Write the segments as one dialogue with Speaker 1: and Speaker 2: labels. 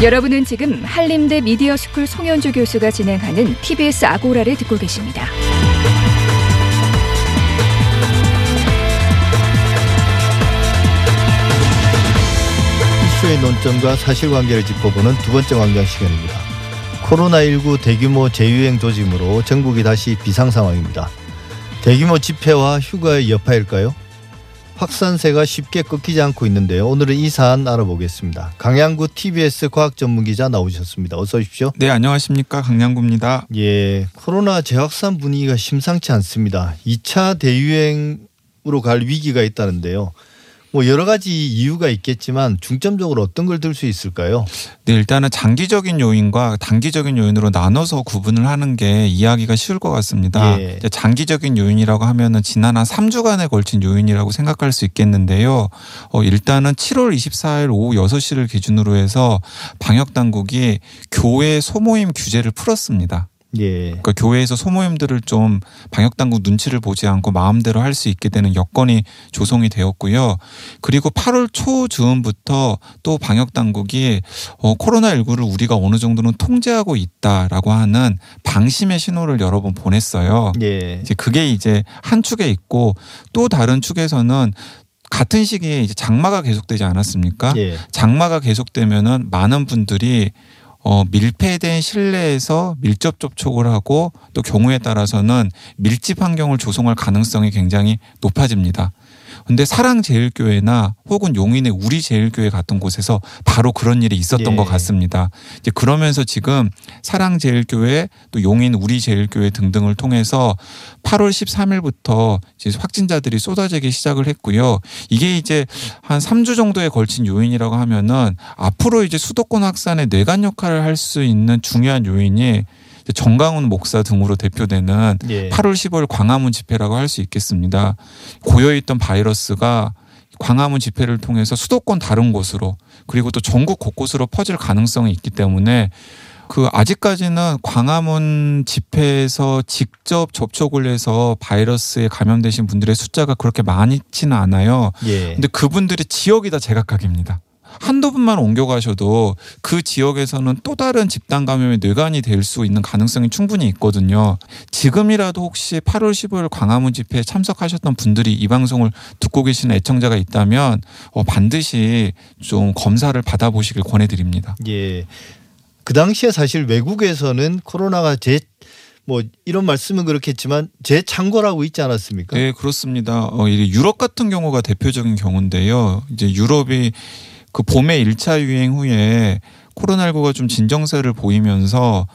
Speaker 1: 여러분은 지금 한림대 미디어스쿨 송현주 교수가 진행하는 TBS 아고라를 듣고 계십니다.
Speaker 2: 이슈의 논점과 사실관계를 짚어보는 두 번째 광장 시간입니다. 코로나19 대규모 재유행 조짐으로 전국이 다시 비상 상황입니다. 대규모 집회와 휴가의 여파일까요? 확산세가 쉽게 꺾이지 않고 있는데요. 오늘은 이 사안 알아보겠습니다. 강양구 TBS 과학 전문 기자 나오셨습니다. 어서 오십시오.
Speaker 3: 네, 안녕하십니까. 강양구입니다.
Speaker 2: 예, 코로나 재확산 분위기가 심상치 않습니다. 2차 대유행 으로 갈 위기가 있다는데요. 뭐 여러 가지 이유가 있겠지만 중점적으로 어떤 걸 들 수 있을까요?
Speaker 3: 네, 일단은 장기적인 요인과 단기적인 요인으로 나눠서 구분을 하는 게 이해하기가 쉬울 것 같습니다.
Speaker 2: 예.
Speaker 3: 장기적인 요인이라고 하면은 지난 한 3주간에 걸친 요인이라고 생각할 수 있겠는데요. 어, 일단은 7월 24일 오후 6시를 기준으로 해서 방역 당국이 교회 소모임 규제를 풀었습니다.
Speaker 2: 예.
Speaker 3: 그러니까 교회에서 소모임들을 좀 방역 당국 눈치를 보지 않고 마음대로 할 수 있게 되는 여건이 조성이 되었고요. 그리고 8월 초 즈음부터 또 방역 당국이 어 코로나 19를 우리가 어느 정도는 통제하고 있다라고 하는 방심의 신호를 여러 번 보냈어요.
Speaker 2: 예.
Speaker 3: 이제 그게 이제 한 축에 있고 또 다른 축에서는 같은 시기에 이제 장마가 계속되지 않았습니까?
Speaker 2: 예.
Speaker 3: 장마가 계속되면은 많은 분들이 어, 밀폐된 실내에서 밀접 접촉을 하고 또 경우에 따라서는 밀집 환경을 조성할 가능성이 굉장히 높아집니다. 근데 사랑 제일교회나 혹은 용인의 우리 제일교회 같은 곳에서 바로 그런 일이 있었던
Speaker 2: 예.
Speaker 3: 것 같습니다. 이제 그러면서 지금 사랑 제일교회 또 용인 우리 제일교회 등등을 통해서 8월 13일부터 이제 확진자들이 쏟아지기 시작을 했고요. 이게 이제 한 3주 정도에 걸친 요인이라고 하면은 앞으로 이제 수도권 확산의 뇌관 역할을 할 수 있는 중요한 요인이 정강훈 목사 등으로 대표되는
Speaker 2: 예.
Speaker 3: 8월 15일 광화문 집회라고 할 수 있겠습니다. 고여 있던 바이러스가 광화문 집회를 통해서 수도권 다른 곳으로 그리고 또 전국 곳곳으로 퍼질 가능성이 있기 때문에 그 아직까지는 광화문 집회에서 직접 접촉을 해서 바이러스에 감염되신 분들의 숫자가 그렇게 많지는 않아요.
Speaker 2: 예.
Speaker 3: 근데 그분들의 지역이 다 제각각입니다. 한두 분만 옮겨가셔도 그 지역에서는 또 다른 집단 감염의 뇌관이 될 수 있는 가능성이 충분히 있거든요. 지금이라도 혹시 8월 15일 광화문 집회에 참석하셨던 분들이 이 방송을 듣고 계시는 애청자가 있다면 어, 반드시 좀 검사를 받아보시길 권해드립니다.
Speaker 2: 예. 그 당시에 사실 외국에서는 코로나가 제 뭐 이런 말씀은 그렇겠지만 재창궐하고 있지 않았습니까?
Speaker 3: 네, 그렇습니다. 어, 유럽 같은 경우가 대표적인 경우인데요. 이제 유럽이 그 봄의 1차 유행 후에 코로나19가 좀 진정세를 보이면서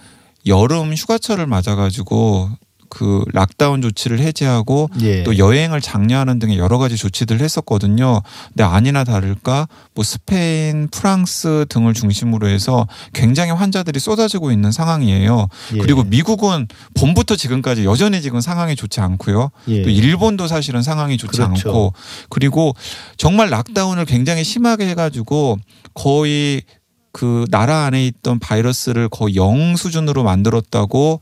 Speaker 3: 여름 휴가철을 맞아가지고 그 락다운 조치를 해제하고
Speaker 2: 예.
Speaker 3: 또 여행을 장려하는 등의 여러 가지 조치들을 했었거든요. 근데 아니나 다를까 뭐 스페인, 프랑스 등을 중심으로 해서 굉장히 환자들이 쏟아지고 있는 상황이에요.
Speaker 2: 예.
Speaker 3: 그리고 미국은 봄부터 지금까지 여전히 지금 상황이 좋지 않고요.
Speaker 2: 예.
Speaker 3: 또 일본도 사실은 상황이 좋지
Speaker 2: 그렇죠.
Speaker 3: 않고 그리고 정말 락다운을 굉장히 심하게 해가지고 거의 그 나라 안에 있던 바이러스를 거의 영 수준으로 만들었다고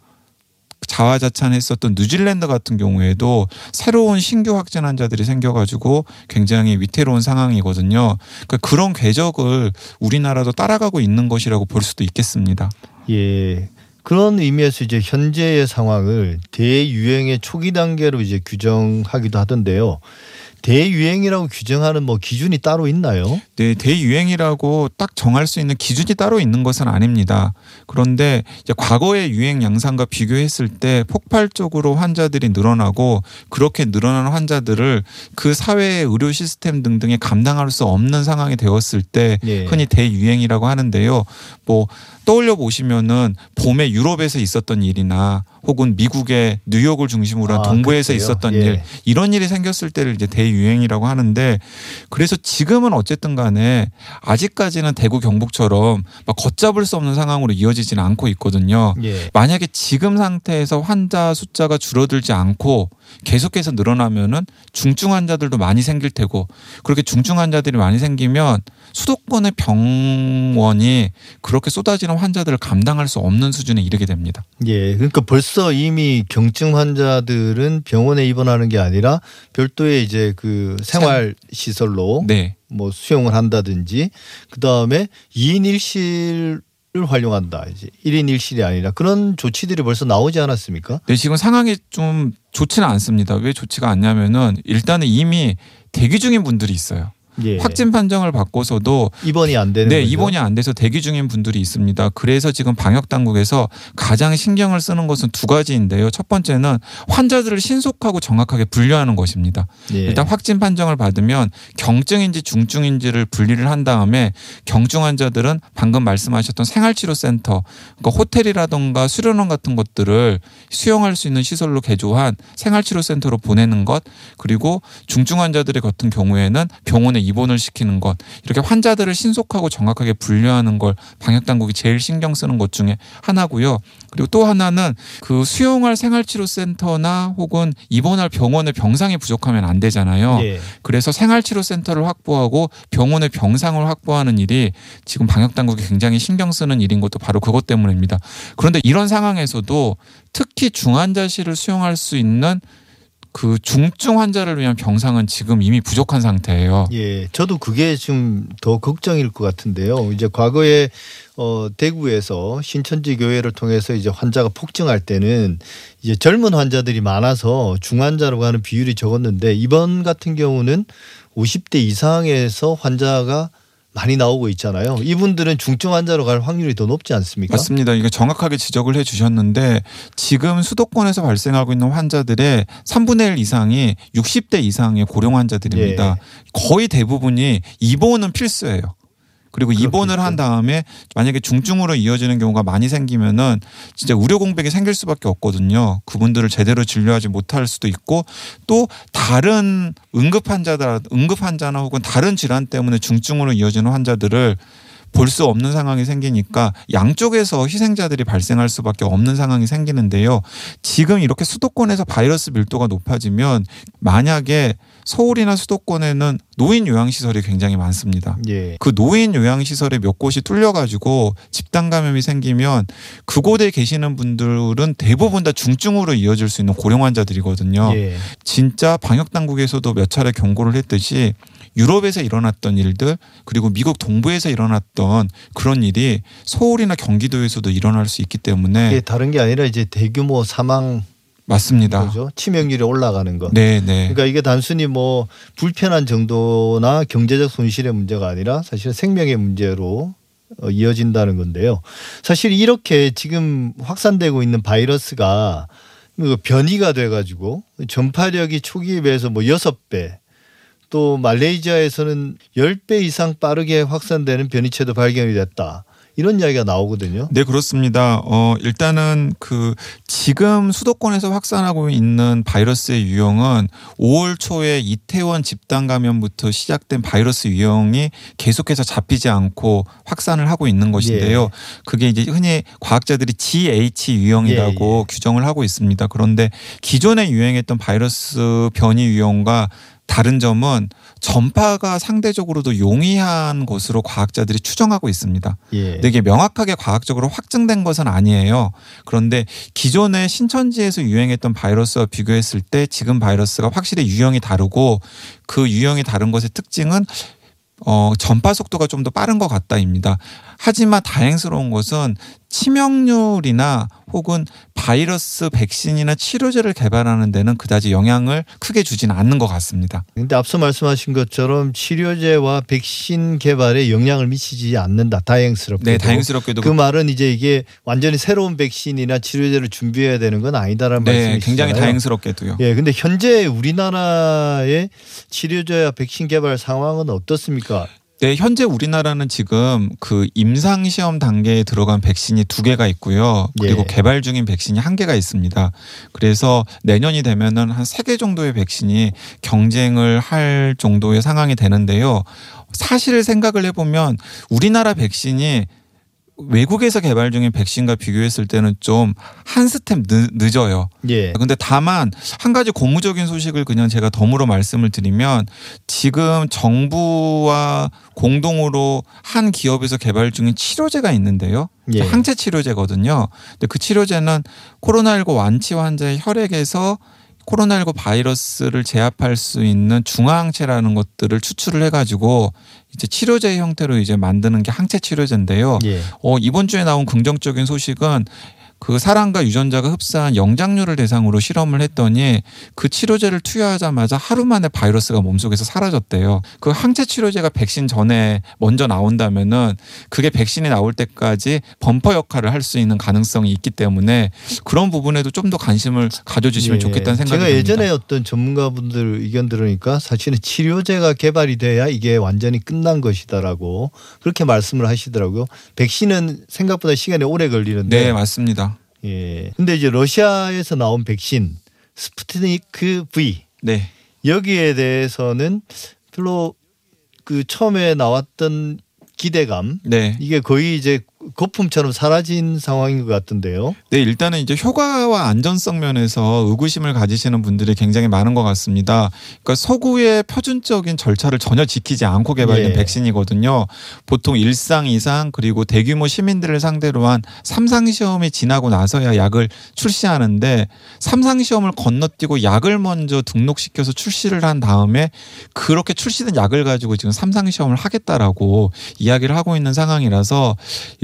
Speaker 3: 자화자찬했었던 뉴질랜드 같은 경우에도 새로운 신규 확진 환자들이 생겨가지고 굉장히 위태로운 상황이거든요. 그러니까 그런 궤적을 우리나라도 따라가고 있는 것이라고 볼 수도 있겠습니다.
Speaker 2: 예. 그런 의미에서 이제 현재의 상황을 대유행의 초기 단계로 이제 규정하기도 하던데요. 대유행이라고 규정하는 뭐 기준이 따로 있나요?
Speaker 3: 네, 대유행이라고 딱 정할 수 있는 기준이 따로 있는 것은 아닙니다. 그런데 이제 과거의 유행 양상과 비교했을 때 폭발적으로 환자들이 늘어나고 그렇게 늘어나는 환자들을 그 사회의 의료 시스템 등등에 감당할 수 없는 상황이 되었을 때
Speaker 2: 예.
Speaker 3: 흔히 대유행이라고 하는데요. 뭐 떠올려 보시면은 봄에 유럽에서 있었던 일이나 혹은 미국의 뉴욕을 중심으로 한
Speaker 2: 아,
Speaker 3: 동부에서
Speaker 2: 그때요?
Speaker 3: 있었던
Speaker 2: 예.
Speaker 3: 일 이런 일이 생겼을 때를 이제 대유행이라고 하는데 그래서 지금은 어쨌든 간에 아직까지는 대구 경북처럼 막 걷잡을 수 없는 상황으로 이어지지는 않고 있거든요.
Speaker 2: 예.
Speaker 3: 만약에 지금 상태에서 환자 숫자가 줄어들지 않고 계속해서 늘어나면은 중증 환자들도 많이 생길 테고 그렇게 중증 환자들이 많이 생기면 수도권의 병원이 그렇게 쏟아지는 환자들을 감당할 수 없는 수준에 이르게 됩니다.
Speaker 2: 예. 그러니까 벌써 이미 경증 환자들은 병원에 입원하는 게 아니라 별도의 이제 그 생활 시설로
Speaker 3: 네.
Speaker 2: 뭐 수용을 한다든지 그 다음에 2인 1실 을 활용한다. 이제 1인 1실이 아니라 그런 조치들이 벌써 나오지 않았습니까?
Speaker 3: 네, 지금 상황이 좀 좋지는 않습니다. 왜 좋지가 않냐면은 일단은 이미 대기 중인 분들이 있어요.
Speaker 2: 예.
Speaker 3: 확진 판정을 받고서도
Speaker 2: 입원이 안 되는
Speaker 3: 네
Speaker 2: 거죠?
Speaker 3: 입원이 안 돼서 대기 중인 분들이 있습니다. 그래서 지금 방역 당국에서 가장 신경을 쓰는 것은 두 가지인데요. 첫 번째는 환자들을 신속하고 정확하게 분류하는 것입니다.
Speaker 2: 예.
Speaker 3: 일단 확진 판정을 받으면 경증인지 중증인지를 분리를 한 다음에 경증 환자들은 방금 말씀하셨던 생활치료센터, 그러니까 호텔이라던가 수련원 같은 것들을 수용할 수 있는 시설로 개조한 생활치료센터로 보내는 것, 그리고 중증 환자들의 같은 경우에는 병원에 입원을 시키는 것, 이렇게 환자들을 신속하고 정확하게 분류하는 걸 방역 당국이 제일 신경 쓰는 것 중에 하나고요. 그리고 또 하나는 그 수용할 생활치료센터나 혹은 입원할 병원의 병상이 부족하면 안 되잖아요.
Speaker 2: 예.
Speaker 3: 그래서 생활치료센터를 확보하고 병원의 병상을 확보하는 일이 지금 방역 당국이 굉장히 신경 쓰는 일인 것도 바로 그것 때문입니다. 그런데 이런 상황에서도 특히 중환자실을 수용할 수 있는 그 중증 환자를 위한 병상은 지금 이미 부족한 상태예요.
Speaker 2: 예, 저도 그게 좀더 걱정일 것 같은데요. 이제 과거에 어 대구에서 신천지 교회를 통해서 이제 환자가 폭증할 때는 이제 젊은 환자들이 많아서 중환자라고 하는 비율이 적었는데 이번 같은 경우는 50대 이상에서 환자가 많이 나오고 있잖아요. 이분들은 중증 환자로 갈 확률이 더 높지 않습니까?
Speaker 3: 맞습니다. 이게 정확하게 지적을 해 주셨는데 지금 수도권에서 발생하고 있는 환자들의 3분의 1 이상이 60대 이상의 고령 환자들입니다.
Speaker 2: 예.
Speaker 3: 거의 대부분이 입원은 필수예요. 그리고 입원을
Speaker 2: 그렇겠죠.
Speaker 3: 한 다음에 만약에 중증으로 이어지는 경우가 많이 생기면은 진짜 의료 공백이 생길 수밖에 없거든요. 그분들을 제대로 진료하지 못할 수도 있고 또 다른 응급 환자들 응급 환자나 혹은 다른 질환 때문에 중증으로 이어지는 환자들을 볼 수 없는 상황이 생기니까 양쪽에서 희생자들이 발생할 수밖에 없는 상황이 생기는데요. 지금 이렇게 수도권에서 바이러스 밀도가 높아지면 만약에 서울이나 수도권에는 노인 요양시설이 굉장히 많습니다.
Speaker 2: 예.
Speaker 3: 그 노인 요양시설에 몇 곳이 뚫려가지고 집단 감염이 생기면 그곳에 계시는 분들은 대부분 다 중증으로 이어질 수 있는 고령 환자들이거든요.
Speaker 2: 예.
Speaker 3: 진짜 방역 당국에서도 몇 차례 경고를 했듯이 유럽에서 일어났던 일들 그리고 미국 동부에서 일어났던 그런 일이 서울이나 경기도에서도 일어날 수 있기 때문에
Speaker 2: 이게 다른 게 아니라 이제 대규모 사망
Speaker 3: 맞습니다.
Speaker 2: 거죠. 치명률이 올라가는 거.
Speaker 3: 네, 네.
Speaker 2: 그러니까 이게 단순히 뭐 불편한 정도나 경제적 손실의 문제가 아니라 사실 생명의 문제로 어, 이어진다는 건데요. 사실 이렇게 지금 확산되고 있는 바이러스가 그 변이가 돼가지고 전파력이 초기에 비해서 뭐 여섯 배, 또 말레이시아에서는 열배 이상 빠르게 확산되는 변이체도 발견이 됐다. 이런 이야기가 나오거든요.
Speaker 3: 네, 그렇습니다. 어, 일단은 그 지금 수도권에서 확산하고 있는 바이러스의 유형은 5월 초에 이태원 집단 감염부터 시작된 바이러스 유형이 계속해서 잡히지 않고 확산을 하고 있는 것인데요.
Speaker 2: 예.
Speaker 3: 그게 이제 흔히 과학자들이 GH 유형이라고
Speaker 2: 예, 예.
Speaker 3: 규정을 하고 있습니다. 그런데 기존에 유행했던 바이러스 변이 유형과 다른 점은 전파가 상대적으로도 용이한 것으로 과학자들이 추정하고 있습니다.
Speaker 2: 예.
Speaker 3: 근데 이게 명확하게 과학적으로 확증된 것은 아니에요. 그런데 기존에 신천지에서 유행했던 바이러스와 비교했을 때 지금 바이러스가 확실히 유형이 다르고 그 유형이 다른 것의 특징은 어, 전파 속도가 좀 더 빠른 것 같다입니다. 하지만 다행스러운 것은 치명률이나 혹은 바이러스 백신이나 치료제를 개발하는 데는 그다지 영향을 크게 주지는 않는 것 같습니다.
Speaker 2: 근데 앞서 말씀하신 것처럼 치료제와 백신 개발에 영향을 미치지 않는다. 다행스럽게도.
Speaker 3: 네, 다행스럽게도
Speaker 2: 그 말은 이제 이게 완전히 새로운 백신이나 치료제를 준비해야 되는 건 아니다라는
Speaker 3: 네,
Speaker 2: 말씀이시잖아요.
Speaker 3: 굉장히 다행스럽게도요.
Speaker 2: 예, 근데 현재 우리나라의 치료제와 백신 개발 상황은 어떻습니까?
Speaker 3: 네, 현재 우리나라는 지금 그 임상 시험 단계에 들어간 백신이 두 개가 있고요. 그리고
Speaker 2: 예.
Speaker 3: 개발 중인 백신이 한 개가 있습니다. 그래서 내년이 되면은 한 세 개 정도의 백신이 경쟁을 할 정도의 상황이 되는데요. 사실 생각을 해보면 우리나라 백신이 외국에서 개발 중인 백신과 비교했을 때는 좀 한 스텝 늦, 늦어요.
Speaker 2: 예.
Speaker 3: 근데 다만 한 가지 고무적인 소식을 그냥 제가 덤으로 말씀을 드리면 지금 정부와 공동으로 한 기업에서 개발 중인 치료제가 있는데요.
Speaker 2: 예.
Speaker 3: 항체 치료제거든요. 근데 그 치료제는 코로나19 완치 환자의 혈액에서 코로나19 바이러스를 제압할 수 있는 중화항체라는 것들을 추출을 해가지고 이제 치료제 형태로 이제 만드는 게 항체 치료제인데요.
Speaker 2: 예.
Speaker 3: 어, 이번 주에 나온 긍정적인 소식은 그 사람과 유전자가 흡사한 영장류를 대상으로 실험을 했더니 그 치료제를 투여하자마자 하루 만에 바이러스가 몸속에서 사라졌대요. 그 항체 치료제가 백신 전에 먼저 나온다면은 그게 백신이 나올 때까지 범퍼 역할을 할 수 있는 가능성이 있기 때문에 그런 부분에도 좀 더 관심을 가져주시면
Speaker 2: 예.
Speaker 3: 좋겠다는 생각이
Speaker 2: 제가
Speaker 3: 듭니다.
Speaker 2: 예전에 어떤 전문가분들 의견 들으니까 사실은 치료제가 개발이 돼야 이게 완전히 끝난 것이다라고 그렇게 말씀을 하시더라고요. 백신은 생각보다 시간이 오래 걸리는데
Speaker 3: 네 맞습니다.
Speaker 2: 예. 근데 이제 러시아에서 나온 백신 스푸트니크 V
Speaker 3: 네.
Speaker 2: 여기에 대해서는 별로 그 처음에 나왔던 기대감
Speaker 3: 네.
Speaker 2: 이게 거의 이제 거품처럼 사라진 상황인 것 같은데요.
Speaker 3: 네, 일단은 이제 효과와 안전성 면에서 의구심을 가지시는 분들이 굉장히 많은 것 같습니다. 그러니까 서구의 표준적인 절차를 전혀 지키지 않고 개발된
Speaker 2: 예.
Speaker 3: 백신이거든요. 보통 일상 이상 그리고 대규모 시민들을 상대로 한 삼상 시험이 지나고 나서야 약을 출시하는데 삼상 시험을 건너뛰고 약을 먼저 등록시켜서 출시를 한 다음에 그렇게 출시된 약을 가지고 지금 삼상 시험을 하겠다라고 이야기를 하고 있는 상황이라서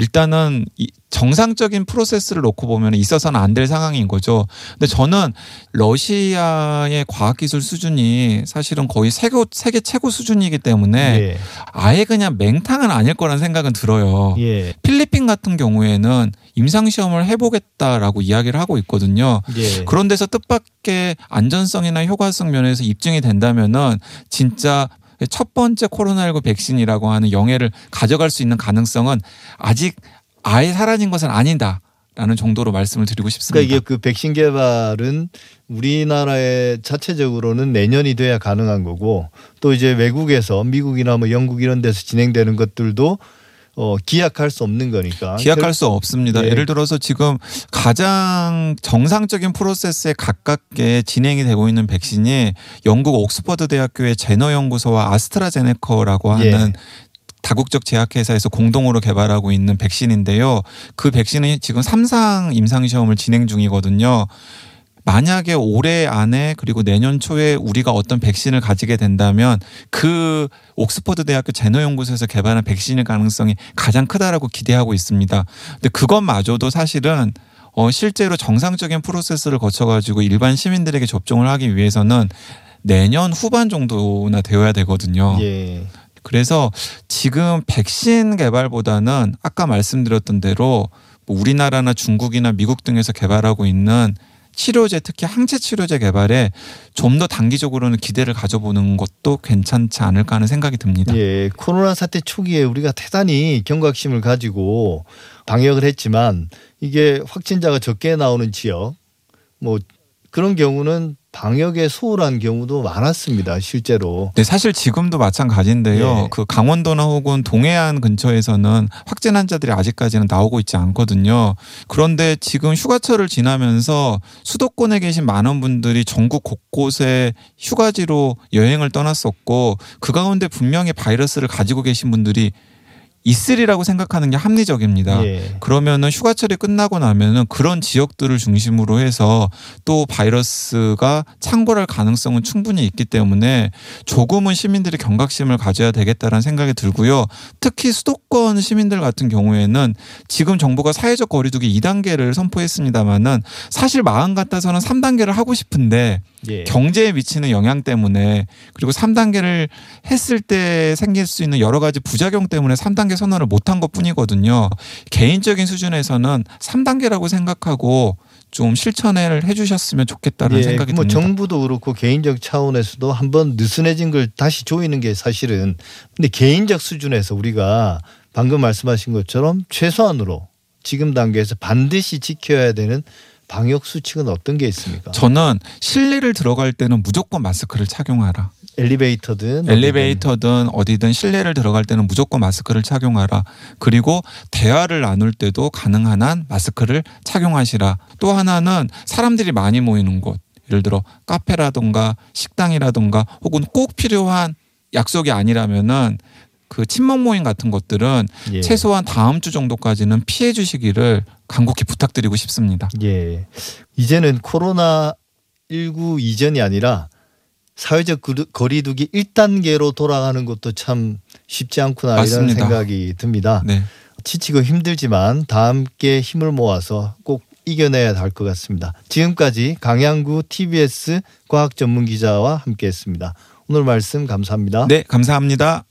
Speaker 3: 일단은 이 정상적인 프로세스를 놓고 보면 있어서는 안 될 상황인 거죠. 근데 저는 러시아의 과학기술 수준이 사실은 거의 세계, 세계 최고 수준이기 때문에
Speaker 2: 예.
Speaker 3: 아예 그냥 맹탕은 아닐 거라는 생각은 들어요.
Speaker 2: 예.
Speaker 3: 필리핀 같은 경우에는 임상시험을 해보겠다라고 이야기를 하고 있거든요.
Speaker 2: 예.
Speaker 3: 그런 데서 뜻밖의 안전성이나 효과성 면에서 입증이 된다면은 진짜 첫 번째 코로나19 백신이라고 하는 영예를 가져갈 수 있는 가능성은 아직 아예 사라진 것은 아니다 라는 정도로 말씀을 드리고 싶습니다.
Speaker 2: 그러니까 이게 그 백신 개발은 우리나라의 자체적으로는 내년이 돼야 가능한 거고 또 이제 외국에서 미국이나 뭐 영국 이런 데서 진행되는 것들도 어 기약할 수 없는 거니까
Speaker 3: 기약할 수 없습니다.
Speaker 2: 네.
Speaker 3: 예를 들어서 지금 가장 정상적인 프로세스에 가깝게 진행이 되고 있는 백신이 영국 옥스퍼드 대학교의 제너 연구소와 아스트라제네카라고 하는
Speaker 2: 예.
Speaker 3: 다국적 제약회사에서 공동으로 개발하고 있는 백신인데요. 그 백신이 지금 삼상 임상시험을 진행 중이거든요. 만약에 올해 안에 그리고 내년 초에 우리가 어떤 백신을 가지게 된다면 그 옥스퍼드 대학교 제너 연구소에서 개발한 백신일 가능성이 가장 크다라고 기대하고 있습니다. 근데 그것마저도 사실은 어 실제로 정상적인 프로세스를 거쳐 가지고 일반 시민들에게 접종을 하기 위해서는 내년 후반 정도나 되어야 되거든요.
Speaker 2: 예.
Speaker 3: 그래서 지금 백신 개발보다는 아까 말씀드렸던 대로 뭐 우리나라나 중국이나 미국 등에서 개발하고 있는 치료제 특히 항체 치료제 개발에 좀 더 단기적으로는 기대를 가져보는 것도 괜찮지 않을까 하는 생각이 듭니다.
Speaker 2: 예, 코로나 사태 초기에 우리가 대단히 경각심을 가지고 방역을 했지만 이게 확진자가 적게 나오는 지역 뭐 그런 경우는 방역에 소홀한 경우도 많았습니다. 실제로.
Speaker 3: 네, 사실 지금도 마찬가지인데요.
Speaker 2: 예.
Speaker 3: 그 강원도나 혹은 동해안 근처에서는 확진 환자들이 아직까지는 나오고 있지 않거든요. 그런데 지금 휴가철을 지나면서 수도권에 계신 많은 분들이 전국 곳곳에 휴가지로 여행을 떠났었고 그 가운데 분명히 바이러스를 가지고 계신 분들이 있으리라고 생각하는 게 합리적입니다.
Speaker 2: 예.
Speaker 3: 그러면은 휴가철이 끝나고 나면은 그런 지역들을 중심으로 해서 또 바이러스가 창궐할 가능성은 충분히 있기 때문에 조금은 시민들이 경각심을 가져야 되겠다라는 생각이 들고요. 특히 수도권 시민들 같은 경우에는 지금 정부가 사회적 거리두기 2단계를 선포했습니다마는 사실 마음 같아서는 3단계를 하고 싶은데
Speaker 2: 예.
Speaker 3: 경제에 미치는 영향 때문에 그리고 3단계를 했을 때 생길 수 있는 여러 가지 부작용 때문에 3단계 선언을 못한 것 뿐이거든요. 개인적인 수준에서는 3단계라고 생각하고 좀 실천을 해주셨으면 좋겠다는
Speaker 2: 예,
Speaker 3: 생각이
Speaker 2: 뭐
Speaker 3: 듭니다.
Speaker 2: 정부도 그렇고 개인적 차원에서도 한번 느슨해진 걸 다시 조이는 게 사실은 근데 개인적 수준에서 우리가 방금 말씀하신 것처럼 최소한으로 지금 단계에서 반드시 지켜야 되는 방역 수칙은 어떤 게 있습니까?
Speaker 3: 저는 실내를 들어갈 때는 무조건 마스크를 착용하라.
Speaker 2: 엘리베이터든
Speaker 3: 엘리베이터든 어디든 실내를 들어갈 때는 무조건 마스크를 착용하라. 그리고 대화를 나눌 때도 가능한 한 마스크를 착용하시라. 또 하나는 사람들이 많이 모이는 곳. 예를 들어 카페라든가 식당이라든가 혹은 꼭 필요한 약속이 아니라면은 그 친목 모임 같은 것들은
Speaker 2: 예.
Speaker 3: 최소한 다음 주 정도까지는 피해 주시기를 간곡히 부탁드리고 싶습니다.
Speaker 2: 예. 이제는 코로나 19 이전이 아니라 사회적 거리- 거리두기 1단계로 돌아가는 것도 참 쉽지 않구나
Speaker 3: 맞습니다.
Speaker 2: 이런 생각이 듭니다.
Speaker 3: 네.
Speaker 2: 지치고 힘들지만 다 함께 힘을 모아서 꼭 이겨내야 할 것 같습니다. 지금까지 강양구 TBS 과학 전문 기자와 함께했습니다. 오늘 말씀 감사합니다.
Speaker 3: 네, 감사합니다.